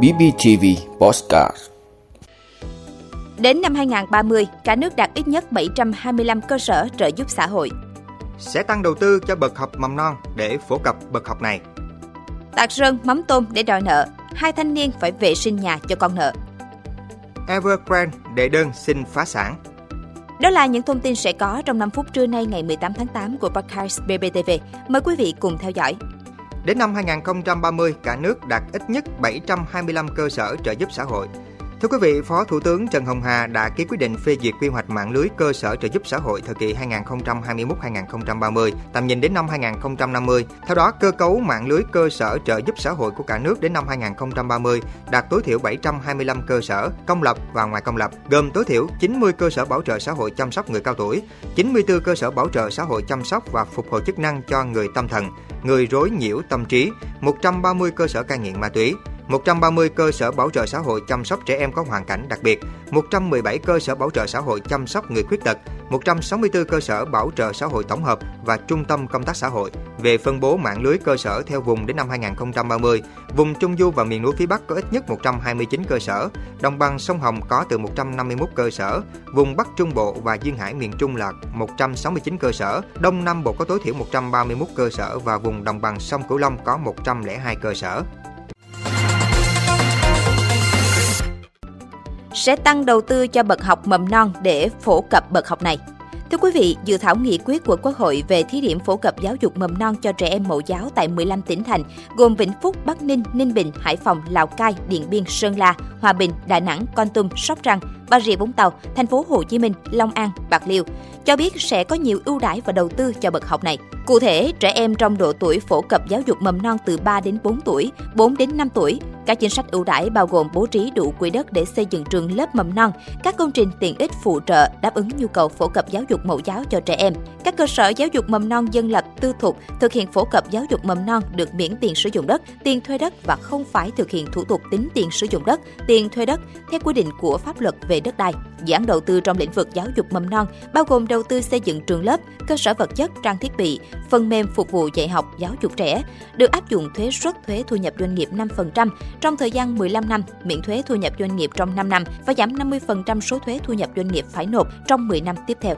BBTV Postcard Đến năm 2030, cả nước đạt ít nhất 725 cơ sở trợ giúp xã hội. Sẽ tăng đầu tư cho bậc học mầm non để phổ cập bậc học này. Tạc sơn mắm tôm để đòi nợ, hai thanh niên phải vệ sinh nhà cho con nợ. Evergrande đệ đơn xin phá sản. Đó là những thông tin sẽ có trong 5 phút trưa nay ngày 18 tháng 8 của podcast BBTV. Mời quý vị cùng theo dõi. Đến năm 2030, cả nước đạt ít nhất 725 cơ sở trợ giúp xã hội. Thưa quý vị, Phó Thủ tướng Trần Hồng Hà đã ký quyết định phê duyệt quy hoạch mạng lưới cơ sở trợ giúp xã hội thời kỳ 2021-2030, tầm nhìn đến năm 2050. Theo đó, cơ cấu mạng lưới cơ sở trợ giúp xã hội của cả nước đến năm 2030 đạt tối thiểu 725 cơ sở công lập và ngoài công lập, gồm tối thiểu 90 cơ sở bảo trợ xã hội chăm sóc người cao tuổi, 94 cơ sở bảo trợ xã hội chăm sóc và phục hồi chức năng cho người tâm thần, người rối nhiễu tâm trí, 130 cơ sở cai nghiện ma túy, 130 cơ sở bảo trợ xã hội chăm sóc trẻ em có hoàn cảnh đặc biệt, 117 cơ sở bảo trợ xã hội chăm sóc người khuyết tật, 164 cơ sở bảo trợ xã hội tổng hợp và trung tâm công tác xã hội. Về phân bố mạng lưới cơ sở theo vùng đến năm 2030, vùng Trung Du và miền núi phía Bắc có ít nhất 129 cơ sở, đồng bằng sông Hồng có từ 151 cơ sở, vùng Bắc Trung Bộ và Duyên Hải miền Trung là 169 cơ sở, Đông Nam Bộ có tối thiểu 131 cơ sở và vùng đồng bằng sông Cửu Long có 102 cơ sở. Sẽ tăng đầu tư cho bậc học mầm non để phổ cập bậc học này. Thưa quý vị, dự thảo nghị quyết của Quốc hội về thí điểm phổ cập giáo dục mầm non cho trẻ em mẫu giáo tại 15 tỉnh thành, gồm Vĩnh Phúc, Bắc Ninh, Ninh Bình, Hải Phòng, Lào Cai, Điện Biên, Sơn La, Hòa Bình, Đà Nẵng, Con Tum, Sóc Trăng, Bà Rịa Vũng Tàu, thành phố Hồ Chí Minh, Long An, Bạc Liêu, cho biết sẽ có nhiều ưu đãi và đầu tư cho bậc học này. Cụ thể, trẻ em trong độ tuổi phổ cập giáo dục mầm non từ 3 đến 4 tuổi, 4 đến 5 tuổi, các chính sách ưu đãi bao gồm bố trí đủ quỹ đất để xây dựng trường lớp mầm non, các công trình tiện ích phụ trợ đáp ứng nhu cầu phổ cập giáo dục mẫu giáo cho trẻ em. Các cơ sở giáo dục mầm non dân lập tư thục thực hiện phổ cập giáo dục mầm non được miễn tiền sử dụng đất, tiền thuê đất và không phải thực hiện thủ tục tính tiền sử dụng đất, tiền thuê đất theo quy định của pháp luật về đất đai. Dự án đầu tư trong lĩnh vực giáo dục mầm non bao gồm đầu tư xây dựng trường lớp, cơ sở vật chất, trang thiết bị, phần mềm phục vụ dạy học, giáo dục trẻ, được áp dụng thuế suất thuế thu nhập doanh nghiệp 5% trong thời gian 15 năm, miễn thuế thu nhập doanh nghiệp trong 5 năm và giảm 50% số thuế thu nhập doanh nghiệp phải nộp trong 10 năm tiếp theo.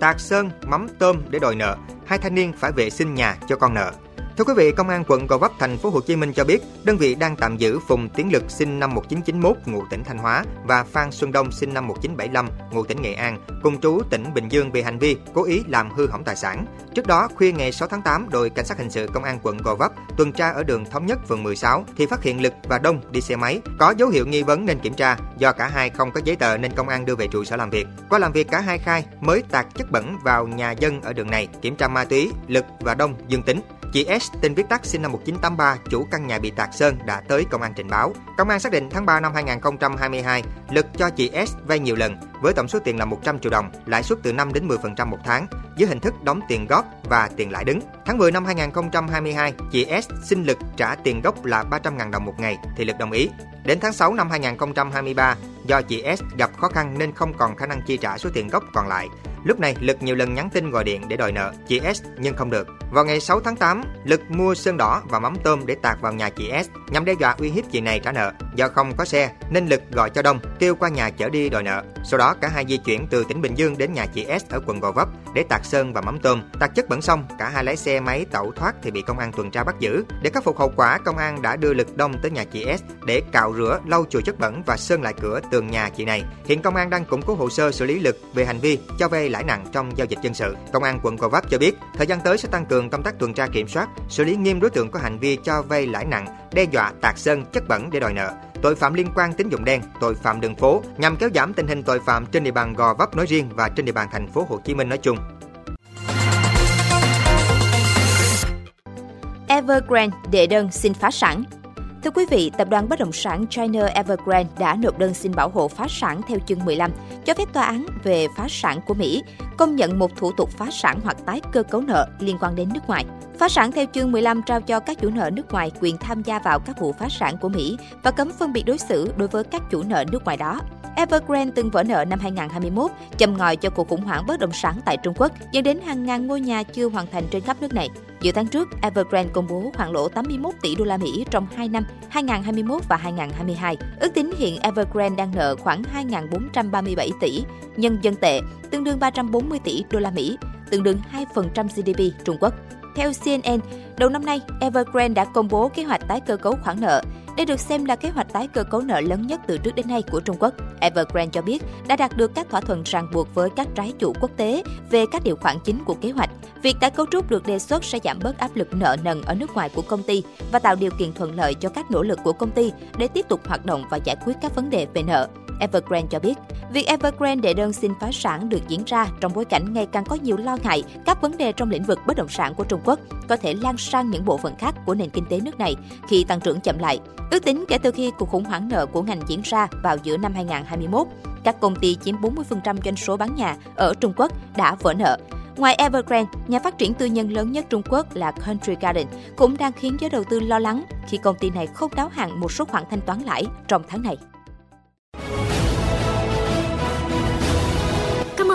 Tạc sơn, mắm tôm để đòi nợ, hai thanh niên phải vệ sinh nhà cho con nợ. Thưa quý vị, Công an quận Gò Vấp, thành phố Hồ Chí Minh cho biết, đơn vị đang tạm giữ Phùng Tiến Lực sinh năm 1991, ngụ tỉnh Thanh Hóa và Phan Xuân Đông sinh năm 1975, ngụ tỉnh Nghệ An, cùng trú tỉnh Bình Dương về hành vi cố ý làm hư hỏng tài sản. Trước đó, khuya ngày 6 tháng 8, đội cảnh sát hình sự Công an quận Gò Vấp tuần tra ở đường Thống Nhất, phường 16 thì phát hiện Lực và Đông đi xe máy, có dấu hiệu nghi vấn nên kiểm tra. Do cả hai không có giấy tờ nên công an đưa về trụ sở làm việc. Qua làm việc cả hai khai mới tạt chất bẩn vào nhà dân ở đường này, kiểm tra ma túy, Lực và Đông dương tính. Chị S, tên viết tắt sinh năm 1983, chủ căn nhà bị tạc sơn đã tới công an trình báo. Công an xác định tháng 3 năm 2022, Lực cho chị S vay nhiều lần với tổng số tiền là 100 triệu đồng, lãi suất từ 5 đến 10% một tháng, dưới hình thức đóng tiền góp và tiền lãi đứng. Tháng 10 năm 2022, chị S xin Lực trả tiền gốc là 300.000 đồng một ngày thì Lực đồng ý. Đến tháng 6 năm 2023, do chị S gặp khó khăn nên không còn khả năng chi trả số tiền gốc còn lại. Lúc này, Lực nhiều lần nhắn tin gọi điện để đòi nợ chị S nhưng không được. Vào ngày 6 tháng 8, Lực mua sơn đỏ và mắm tôm để tạt vào nhà chị S nhằm đe dọa uy hiếp chị này trả nợ. Do không có xe nên Lực gọi cho Đông kêu qua nhà chở đi đòi nợ. Sau đó cả hai di chuyển từ tỉnh Bình Dương đến nhà chị S ở quận Gò Vấp để tạt sơn và mắm tôm. Tạt chất bẩn xong, cả hai lái xe máy tẩu thoát thì bị công an tuần tra bắt giữ. Để khắc phục hậu quả, công an đã đưa Lực Đông tới nhà chị S để cạo rửa, lau chùi chất bẩn và sơn lại cửa tường nhà chị này. Hiện công an đang củng cố hồ sơ xử lý Lực về hành vi cho vay lãi nặng trong giao dịch dân sự. Công an quận Gò Vấp cho biết, thời gian tới sẽ tăng cường công tác tuần tra kiểm soát, xử lý nghiêm đối tượng có hành vi cho vay lãi nặng, đe dọa tạc sơn, chất bẩn để đòi nợ tội phạm liên quan tín dụng đen, tội phạm đường phố nhằm kéo giảm tình hình tội phạm trên địa bàn Gò Vấp nói riêng và trên địa bàn thành phố Hồ Chí Minh nói chung. Evergrande đệ đơn xin phá sản. Thưa quý vị, tập đoàn bất động sản China Evergrande đã nộp đơn xin bảo hộ phá sản theo chương 15, cho phép tòa án về phá sản của Mỹ công nhận một thủ tục phá sản hoặc tái cơ cấu nợ liên quan đến nước ngoài. Phá sản theo chương 15 trao cho các chủ nợ nước ngoài quyền tham gia vào các vụ phá sản của Mỹ và cấm phân biệt đối xử đối với các chủ nợ nước ngoài đó. Evergrande từng vỡ nợ năm 2021, châm ngòi cho cuộc khủng hoảng bất động sản tại Trung Quốc, dẫn đến hàng ngàn ngôi nhà chưa hoàn thành trên khắp nước này. Giữa tháng trước, Evergrande công bố khoản lỗ 81 tỷ đô la Mỹ trong 2 năm 2021 và 2022. Ước tính hiện Evergrande đang nợ khoảng 2.437 tỷ nhân dân tệ, tương đương 340 tỷ đô la Mỹ, tương đương 2% GDP Trung Quốc. Theo CNN, đầu năm nay, Evergrande đã công bố kế hoạch tái cơ cấu khoản nợ. Đây được xem là kế hoạch tái cơ cấu nợ lớn nhất từ trước đến nay của Trung Quốc. Evergrande cho biết đã đạt được các thỏa thuận ràng buộc với các trái chủ quốc tế về các điều khoản chính của kế hoạch. Việc tái cấu trúc được đề xuất sẽ giảm bớt áp lực nợ nần ở nước ngoài của công ty và tạo điều kiện thuận lợi cho các nỗ lực của công ty để tiếp tục hoạt động và giải quyết các vấn đề về nợ. Evergrande cho biết, việc Evergrande đệ đơn xin phá sản được diễn ra trong bối cảnh ngày càng có nhiều lo ngại các vấn đề trong lĩnh vực bất động sản của Trung Quốc có thể lan sang những bộ phận khác của nền kinh tế nước này khi tăng trưởng chậm lại. Ước tính kể từ khi cuộc khủng hoảng nợ của ngành diễn ra vào giữa năm 2021, các công ty chiếm 40% doanh số bán nhà ở Trung Quốc đã vỡ nợ. Ngoài Evergrande, nhà phát triển tư nhân lớn nhất Trung Quốc là Country Garden cũng đang khiến giới đầu tư lo lắng khi công ty này không đáo hạn một số khoản thanh toán lãi trong tháng này.